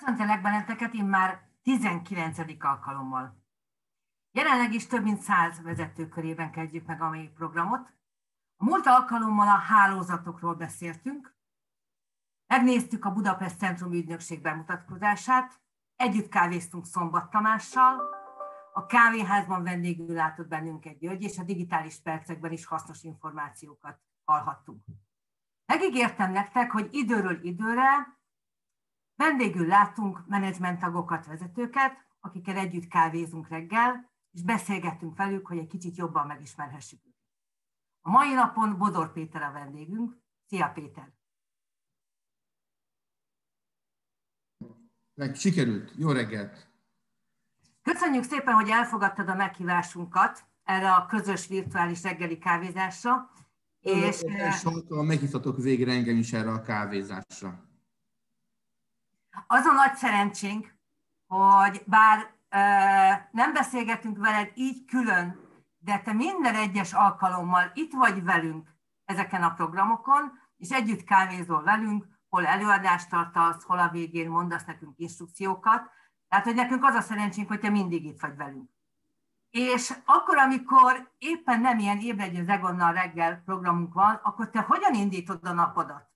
Köszöntelek benneteket én már 19. alkalommal. Jelenleg is több mint 100 vezető körében kezdjük meg a mai programot. A múlt alkalommal a hálózatokról beszéltünk, megnéztük a Budapest Centrum ügynökség bemutatkozását, együtt kávéztunk Szombat Tamással, a kávéházban vendégül látott bennünket György, és a digitális percekben is hasznos információkat hallhattunk. Megígértem nektek, hogy időről időre vendégül látunk menedzsmenttagokat, vezetőket, akikkel együtt kávézunk reggel, és beszélgetünk velük, hogy egy kicsit jobban megismerhessük őket. A mai napon Bodor Péter a vendégünk. Szia Péter! Sikerült. Jó reggelt! Köszönjük szépen, hogy elfogadtad a meghívásunkat erre a közös virtuális reggeli kávézásra. És, és meghívtatok végre engem is erre a kávézásra. Az a nagy szerencsénk, hogy bár nem beszélgetünk veled így külön, de te minden egyes alkalommal itt vagy velünk ezeken a programokon, és együtt kávézol velünk, hol előadást tartasz, hol a végén mondasz nekünk instrukciókat. Tehát, hogy nekünk az a szerencsénk, hogy te mindig itt vagy velünk. És akkor, amikor éppen nem ilyen ébredj az reggel programunk van, akkor te hogyan indítod a napodat?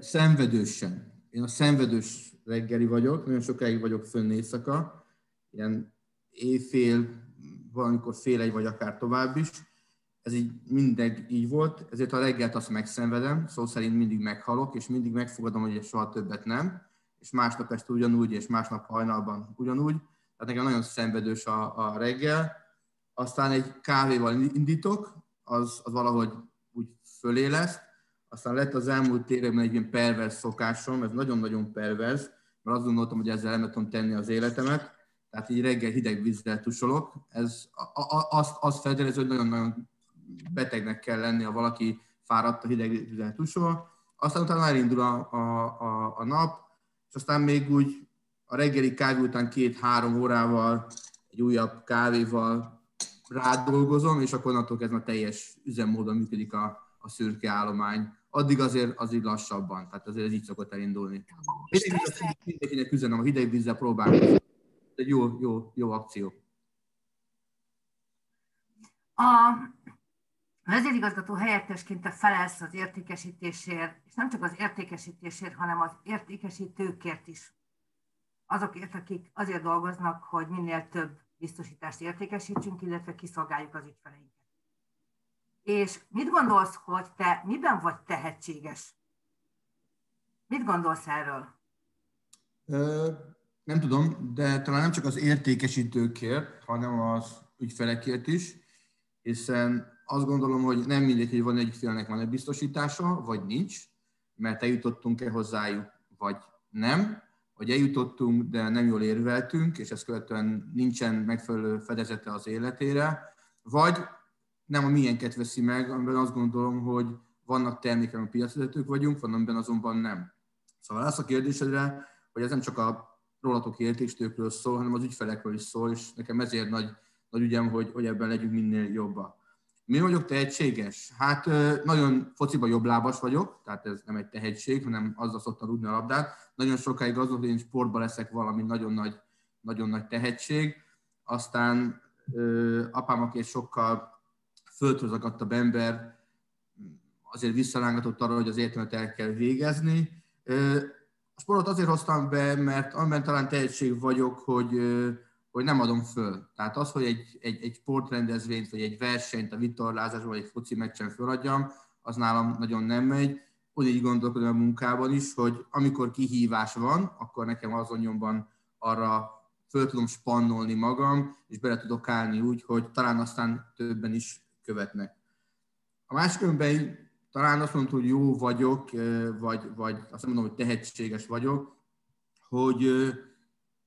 Szenvedősen. Én a szenvedős reggeli vagyok, nagyon sokáig vagyok fönn éjszaka, ilyen éjfél, valamikor fél egy vagy akár tovább is. Ez így mindig így volt, ezért a reggelt azt megszenvedem, szó szerint mindig meghalok, és mindig megfogadom, hogy soha többet nem, és másnap este ugyanúgy, és másnap hajnalban ugyanúgy. Tehát nekem nagyon szenvedős a, a reggel. Aztán egy kávéval indítok, az, az valahogy úgy föléleszt, aztán lett az elmúlt években egy ilyen pervers szokásom, ez nagyon-nagyon pervers, mert azt gondoltam, hogy ezzel nem tudom tenni az életemet, tehát így reggel hideg vízzel tusolok. Ez azt, azt feltételez, hogy nagyon-nagyon betegnek kell lenni, ha valaki fáradt a hideg vízzel tusol. Aztán utána elindul a, a, a, a nap, és aztán még úgy a reggeli kávé után két-három órával egy újabb kávéval rádolgozom, és akkor onnantól kezdve teljes üzemmódon működik a, a szürke állomány addig azért, azért lassabban, tehát azért ez így szokott elindulni. Mindenkinek üzenem, a hideg vízzel próbálkozni. Ez egy jó, jó, jó akció. A vezérigazgató helyettesként te felelsz az értékesítésért, és nem csak az értékesítésért, hanem az értékesítőkért is. Azokért, akik azért dolgoznak, hogy minél több biztosítást értékesítsünk, illetve kiszolgáljuk az ügyfeleinket. És mit gondolsz, hogy te miben vagy tehetséges? Mit gondolsz erről? Ö, nem tudom, de talán nem csak az értékesítőkért, hanem az ügyfelekért is, hiszen azt gondolom, hogy nem mindegy, hogy van egy ügyfélnek van egy biztosítása, vagy nincs, mert eljutottunk-e hozzájuk, vagy nem, vagy eljutottunk, de nem jól érveltünk, és ezt követően nincsen megfelelő fedezete az életére, vagy nem a milyenket veszi meg, amiben azt gondolom, hogy vannak termékek, a piacvezetők vagyunk, van, amiben azonban nem. Szóval az a kérdésedre, hogy ez nem csak a rólatok értékstőkről szól, hanem az ügyfelekről is szól, és nekem ezért nagy, nagy ügyem, hogy, hogy ebben legyünk minél jobbak. Mi vagyok tehetséges? Hát nagyon fociba jobblábas vagyok, tehát ez nem egy tehetség, hanem azzal szoktam rúgni a labdát. Nagyon sokáig az hogy én sportban leszek valami nagyon nagy, nagyon nagy tehetség. Aztán apám, aki egy sokkal földhöz akadtabb ember azért visszalángatott arra, hogy az életemet el kell végezni. A sportot azért hoztam be, mert amiben talán tehetség vagyok, hogy, hogy nem adom föl. Tehát az, hogy egy, egy, egy sportrendezvényt, vagy egy versenyt a vitorlázásban, vagy egy foci meccsen föladjam, az nálam nagyon nem megy. Ugyanígy gondolkodom a munkában is, hogy amikor kihívás van, akkor nekem azon arra föl tudom spannolni magam, és bele tudok állni úgy, hogy talán aztán többen is követnek. A másik önben talán azt mondom, hogy jó vagyok, vagy, vagy azt mondom, hogy tehetséges vagyok, hogy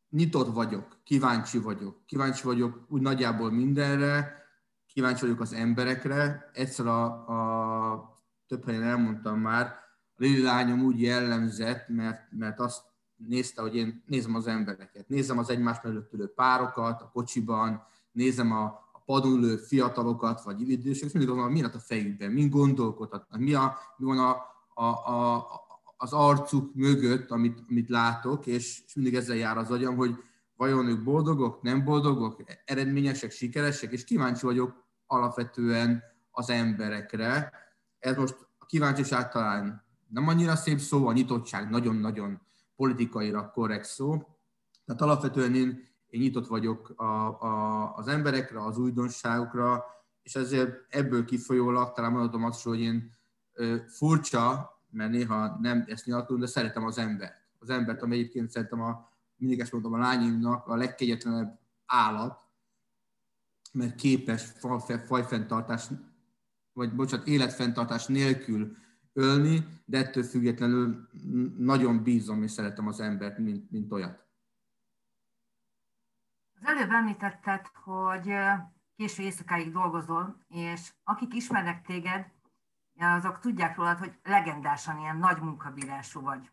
nyitott vagyok, kíváncsi vagyok. Kíváncsi vagyok úgy nagyjából mindenre, kíváncsi vagyok az emberekre. Egyszer a, a több helyen elmondtam már, a Lili lányom úgy jellemzett, mert, mert azt nézte, hogy én nézem az embereket. Nézem az egymás mellett ülő párokat a kocsiban, nézem a, padon ülő fiatalokat, vagy idősek, és mindig azon, mi a fejükben, mi gondolkodhatnak, mi, a, mi van a, a, a, az arcuk mögött, amit, amit látok, és, és mindig ezzel jár az agyam, hogy vajon ők boldogok, nem boldogok, eredményesek, sikeresek, és kíváncsi vagyok alapvetően az emberekre. Ez most a kíváncsiság talán nem annyira szép szó, a nyitottság nagyon-nagyon politikaira korrekt szó. Tehát alapvetően én, én nyitott vagyok a, a, az emberekre, az újdonságokra, és ezért ebből kifolyólag talán mondhatom azt, hogy én ö, furcsa, mert néha nem ezt nyilatkozom, de szeretem az embert. Az embert, ami egyébként szerintem a, mindig ezt mondom a lányimnak, a legkegyetlenebb állat, mert képes fajfenntartás, vagy bocsánat, életfenntartás nélkül ölni, de ettől függetlenül nagyon bízom és szeretem az embert, mint, mint olyat. Az előbb említetted, hogy késő éjszakáig dolgozol, és akik ismernek téged, azok tudják rólad, hogy legendásan ilyen nagy munkabírású vagy.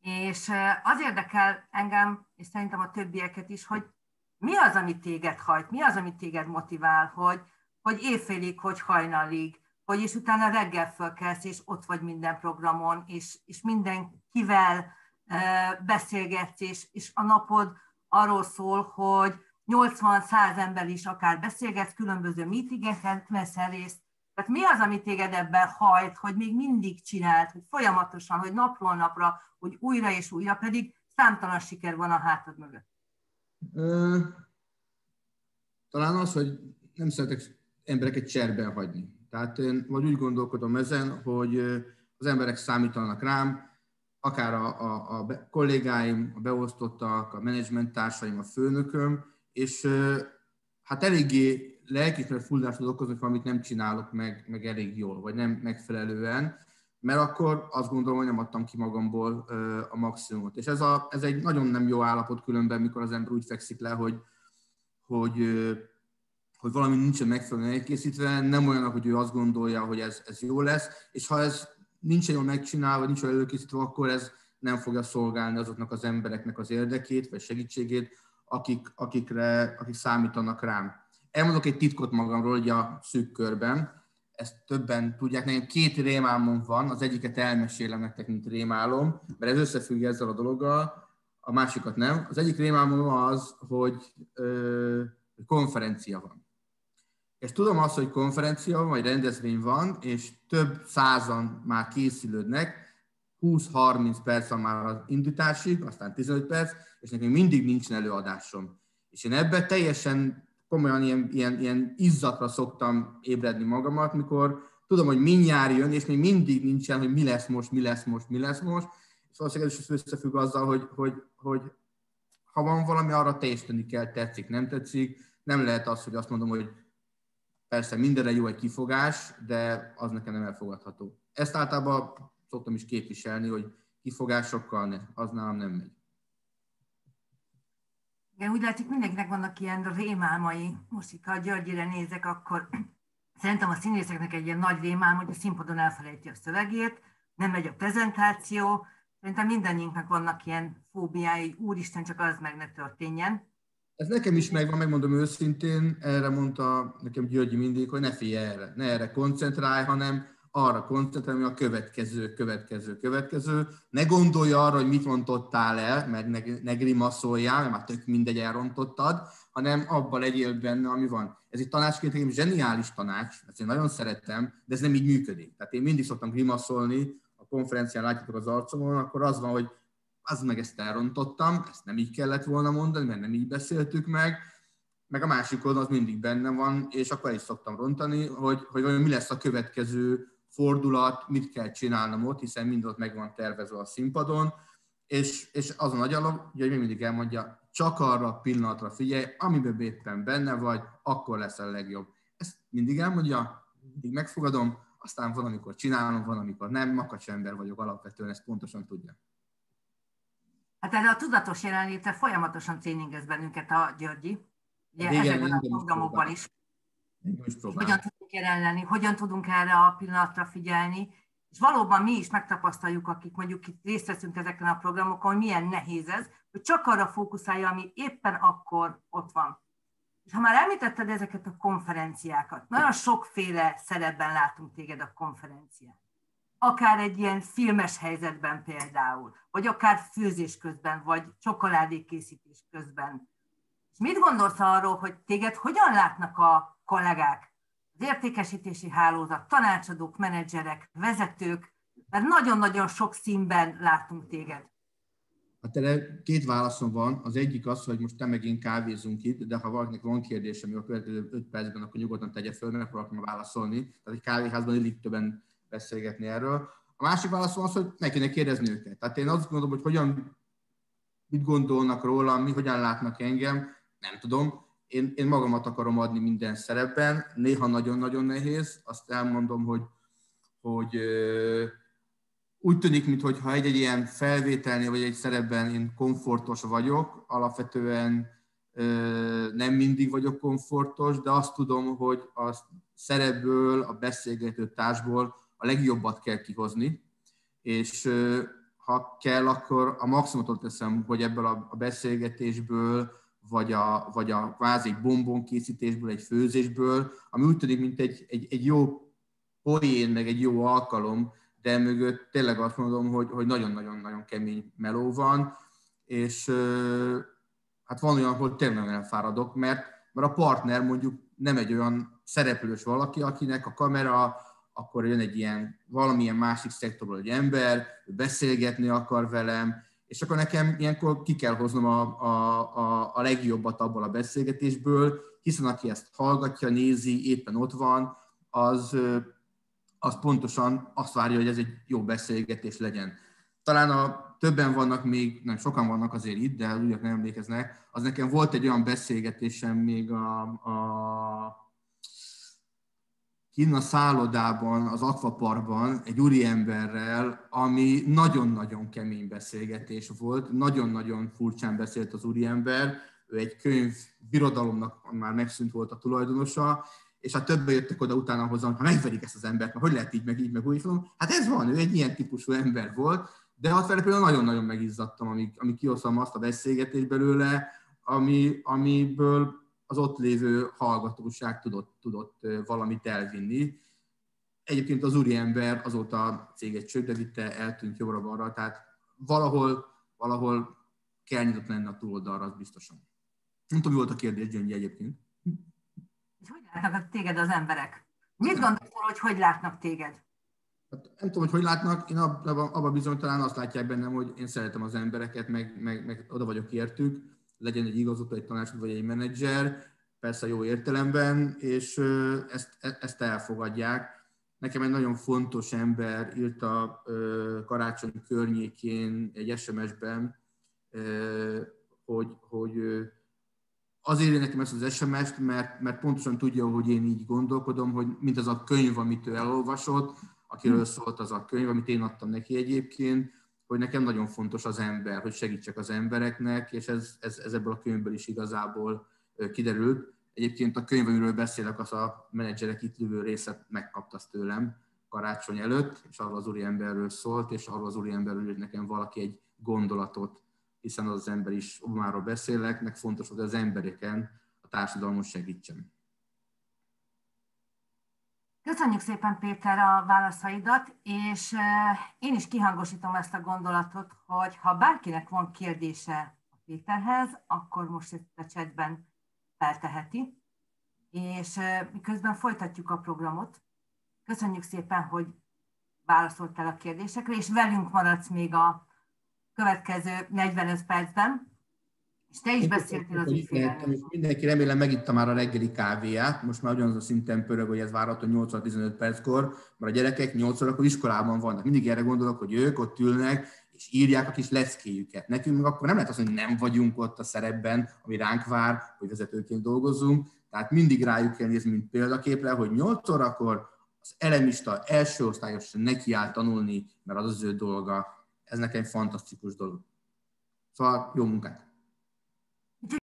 És az érdekel engem, és szerintem a többieket is, hogy mi az, ami téged hajt, mi az, ami téged motivál, hogy, hogy éjfélig, hogy hajnalig, hogy és utána reggel fölkelsz, és ott vagy minden programon, és, és mindenkivel e, beszélgetsz, és, és a napod arról szól, hogy 80-100 ember is akár beszélgetsz, különböző meetingeken veszel részt, tehát mi az, ami téged ebben hajt, hogy még mindig csinált, hogy folyamatosan, hogy napról napra, hogy újra és újra, pedig számtalan siker van a hátad mögött? talán az, hogy nem szeretek embereket cserben hagyni. Tehát én vagy úgy gondolkodom ezen, hogy az emberek számítanak rám, akár a, a, a kollégáim, a beosztottak, a menedzsment társaim, a főnököm, és hát eléggé lelkismeret fullást tud okozni, valamit nem csinálok meg, meg elég jól, vagy nem megfelelően, mert akkor azt gondolom, hogy nem adtam ki magamból a maximumot. És ez, a, ez egy nagyon nem jó állapot különben, mikor az ember úgy fekszik le, hogy, hogy, hogy valami nincsen megfelelően elkészítve, nem olyan, hogy ő azt gondolja, hogy ez, ez jó lesz, és ha ez nincsen jól megcsinálva, nincs jól előkészítve, akkor ez nem fogja szolgálni azoknak az embereknek az érdekét, vagy segítségét, akik, akikre, akik számítanak rám. Elmondok egy titkot magamról, hogy a szűk körben, ezt többen tudják, nekem két rémálmom van, az egyiket elmesélem nektek, mint rémálom, mert ez összefügg ezzel a dologgal, a másikat nem. Az egyik rémálmom az, hogy ö, konferencia van. És tudom azt, hogy konferencia vagy rendezvény van, és több százan már készülődnek, 20-30 perc van már az indításig, aztán 15 perc, és nekem mindig nincsen előadásom. És én ebben teljesen komolyan ilyen, ilyen, ilyen izzatra szoktam ébredni magamat, mikor tudom, hogy mindjárt jön, és még mindig nincsen, hogy mi lesz most, mi lesz most, mi lesz most, és valószínűleg ez is összefügg azzal, hogy, hogy, hogy ha van valami, arra teljesíteni kell, tetszik, nem tetszik, nem lehet az, hogy azt mondom, hogy persze mindenre jó egy kifogás, de az nekem nem elfogadható. Ezt általában szoktam is képviselni, hogy kifogásokkal ne, az nálam nem megy. Igen, úgy látszik, mindenkinek vannak ilyen rémálmai. Most, ha a Györgyire nézek, akkor szerintem a színészeknek egy ilyen nagy rémálm, hogy a színpadon elfelejti a szövegét, nem megy a prezentáció. Szerintem mindannyiunknak vannak ilyen fóbiái, úristen, csak az meg ne történjen. Ez nekem is megvan, megmondom őszintén, erre mondta nekem Györgyi mindig, hogy ne félj erre, ne erre koncentrálj, hanem arra koncentrálni, a következő, következő, következő. Ne gondolj arra, hogy mit rontottál el, mert ne, ne grimaszoljál, mert már tök mindegy elrontottad, hanem abban legyél benne, ami van. Ez egy tanácsként egy zseniális tanács, ezt én nagyon szeretem, de ez nem így működik. Tehát én mindig szoktam grimaszolni, a konferencián látjátok az arcomon, akkor az van, hogy az meg ezt elrontottam, ezt nem így kellett volna mondani, mert nem így beszéltük meg, meg a másik oldalon az mindig benne van, és akkor is szoktam rontani, hogy, hogy mi lesz a következő fordulat, mit kell csinálnom ott, hiszen mind ott meg van tervezve a színpadon, és, és az a nagy alap, hogy még mindig elmondja, csak arra pillanatra figyelj, amiben éppen benne vagy, akkor lesz a legjobb. Ezt mindig elmondja, mindig megfogadom, aztán van, amikor csinálom, van, amikor nem, makacs ember vagyok alapvetően, ezt pontosan tudja. Hát erre a tudatos jelenlétre folyamatosan tréningez bennünket a Györgyi, ugye ezekben a programokban is. is hogyan tudunk erre lenni, hogyan tudunk erre a pillanatra figyelni, és valóban mi is megtapasztaljuk, akik mondjuk itt részt veszünk ezeken a programokon, hogy milyen nehéz ez, hogy csak arra fókuszálja, ami éppen akkor ott van. És ha már említetted ezeket a konferenciákat, nagyon sokféle szerepben látunk téged a konferencián. Akár egy ilyen filmes helyzetben például, vagy akár főzés közben, vagy csokoládékészítés közben. És mit gondolsz arról, hogy téged hogyan látnak a kollégák, az értékesítési hálózat, tanácsadók, menedzserek, vezetők, mert nagyon-nagyon sok színben látunk téged. Hát erre két válaszom van. Az egyik az, hogy most nem megint kávézunk itt, de ha valakinek van kérdése, ami a következő 5 percben, akkor nyugodtan tegye föl, mert akarok válaszolni. Tehát egy kávéházban illik többen beszélgetni erről. A másik válaszom az, hogy meg kéne kérdezni őket. Tehát én azt gondolom, hogy hogyan, mit gondolnak rólam, mi hogyan látnak engem, nem tudom. Én, én magamat akarom adni minden szerepben, néha nagyon-nagyon nehéz. Azt elmondom, hogy, hogy úgy tűnik, mintha egy, egy ilyen felvételnél vagy egy szerepben én komfortos vagyok, alapvetően nem mindig vagyok komfortos, de azt tudom, hogy a szerepből, a beszélgető társból a legjobbat kell kihozni, és ha kell, akkor a maximumot teszem, hogy ebből a beszélgetésből, vagy a, vagy a kvázi bombon készítésből, egy főzésből, ami úgy tűnik, mint egy, egy, egy jó poén, meg egy jó alkalom, de mögött tényleg azt mondom, hogy, hogy nagyon-nagyon-nagyon kemény meló van, és hát van olyan, hogy tényleg elfáradok, mert, mert a partner mondjuk nem egy olyan szereplős valaki, akinek a kamera, akkor jön egy ilyen valamilyen másik szektorból egy ember, beszélgetni akar velem, és akkor nekem ilyenkor ki kell hoznom a, a, a, a legjobbat abból a beszélgetésből, hiszen aki ezt hallgatja, nézi, éppen ott van, az az pontosan azt várja, hogy ez egy jó beszélgetés legyen. Talán a többen vannak még, nem sokan vannak azért itt, de úgy nem emlékeznek, az nekem volt egy olyan beszélgetésem még a, a kinn a szállodában, az akvaparkban egy úriemberrel, ami nagyon-nagyon kemény beszélgetés volt, nagyon-nagyon furcsán beszélt az úriember, ő egy könyv birodalomnak már megszűnt volt a tulajdonosa, és a többen jöttek oda utána hozzám, ha megverik ezt az embert, hogy lehet így, meg így, meg úgy, mondom, hát ez van, ő egy ilyen típusú ember volt, de ott például nagyon-nagyon megizzadtam, amíg, amíg kihoztam azt a beszélgetést belőle, ami, amiből az ott lévő hallgatóság tudott, tudott valamit elvinni. Egyébként az úriember azóta a céget csődbe vitte, eltűnt jobbra-balra, tehát valahol, valahol kell nyitott lenni a túloldalra, az biztosan. Nem tudom, mi volt a kérdés, Gyöngyi egyébként. És hogy látnak téged az emberek? Mit gondolsz hogy hogy látnak téged? Hát nem tudom, hogy hogy látnak, én abban abba bizony talán azt látják bennem, hogy én szeretem az embereket, meg, meg, meg oda vagyok értük, legyen egy igazgató, egy tanácsadó vagy egy menedzser, persze jó értelemben, és ezt, e, ezt elfogadják. Nekem egy nagyon fontos ember írta karácsony környékén egy SMS-ben, hogy, hogy azért én nekem ezt az SMS-t, mert, mert pontosan tudja, hogy én így gondolkodom, hogy mint az a könyv, amit ő elolvasott, akiről szólt az a könyv, amit én adtam neki egyébként, hogy nekem nagyon fontos az ember, hogy segítsek az embereknek, és ez, ez, ez ebből a könyvből is igazából kiderült. Egyébként a könyv, amiről beszélek, az a menedzserek itt lévő részet megkapta azt tőlem karácsony előtt, és arról az úriemberről szólt, és arról az úriemberről, hogy nekem valaki egy gondolatot hiszen az, az ember is, Obamáról beszélek, meg fontos, hogy az embereken a társadalmon segítsen. Köszönjük szépen, Péter, a válaszaidat, és én is kihangosítom ezt a gondolatot, hogy ha bárkinek van kérdése a Péterhez, akkor most itt a chatben felteheti, és miközben folytatjuk a programot. Köszönjük szépen, hogy válaszoltál a kérdésekre, és velünk maradsz még a következő 45 percben, és te is beszéltél az ügyfélel. Mindenki remélem megitta már a reggeli kávéját, most már ugyanaz a szinten pörög, hogy ez várható 8-15 perckor, mert a gyerekek 8 órakor iskolában vannak. Mindig erre gondolok, hogy ők ott ülnek, és írják a kis leckéjüket. Nekünk meg akkor nem lehet az, hogy nem vagyunk ott a szerepben, ami ránk vár, hogy vezetőként dolgozunk, tehát mindig rájuk kell nézni, mint példaképre, hogy 8 órakor az elemista első osztályos neki áll tanulni, mert az az ő dolga, ez nekem fantasztikus dolog. Szóval jó munkát!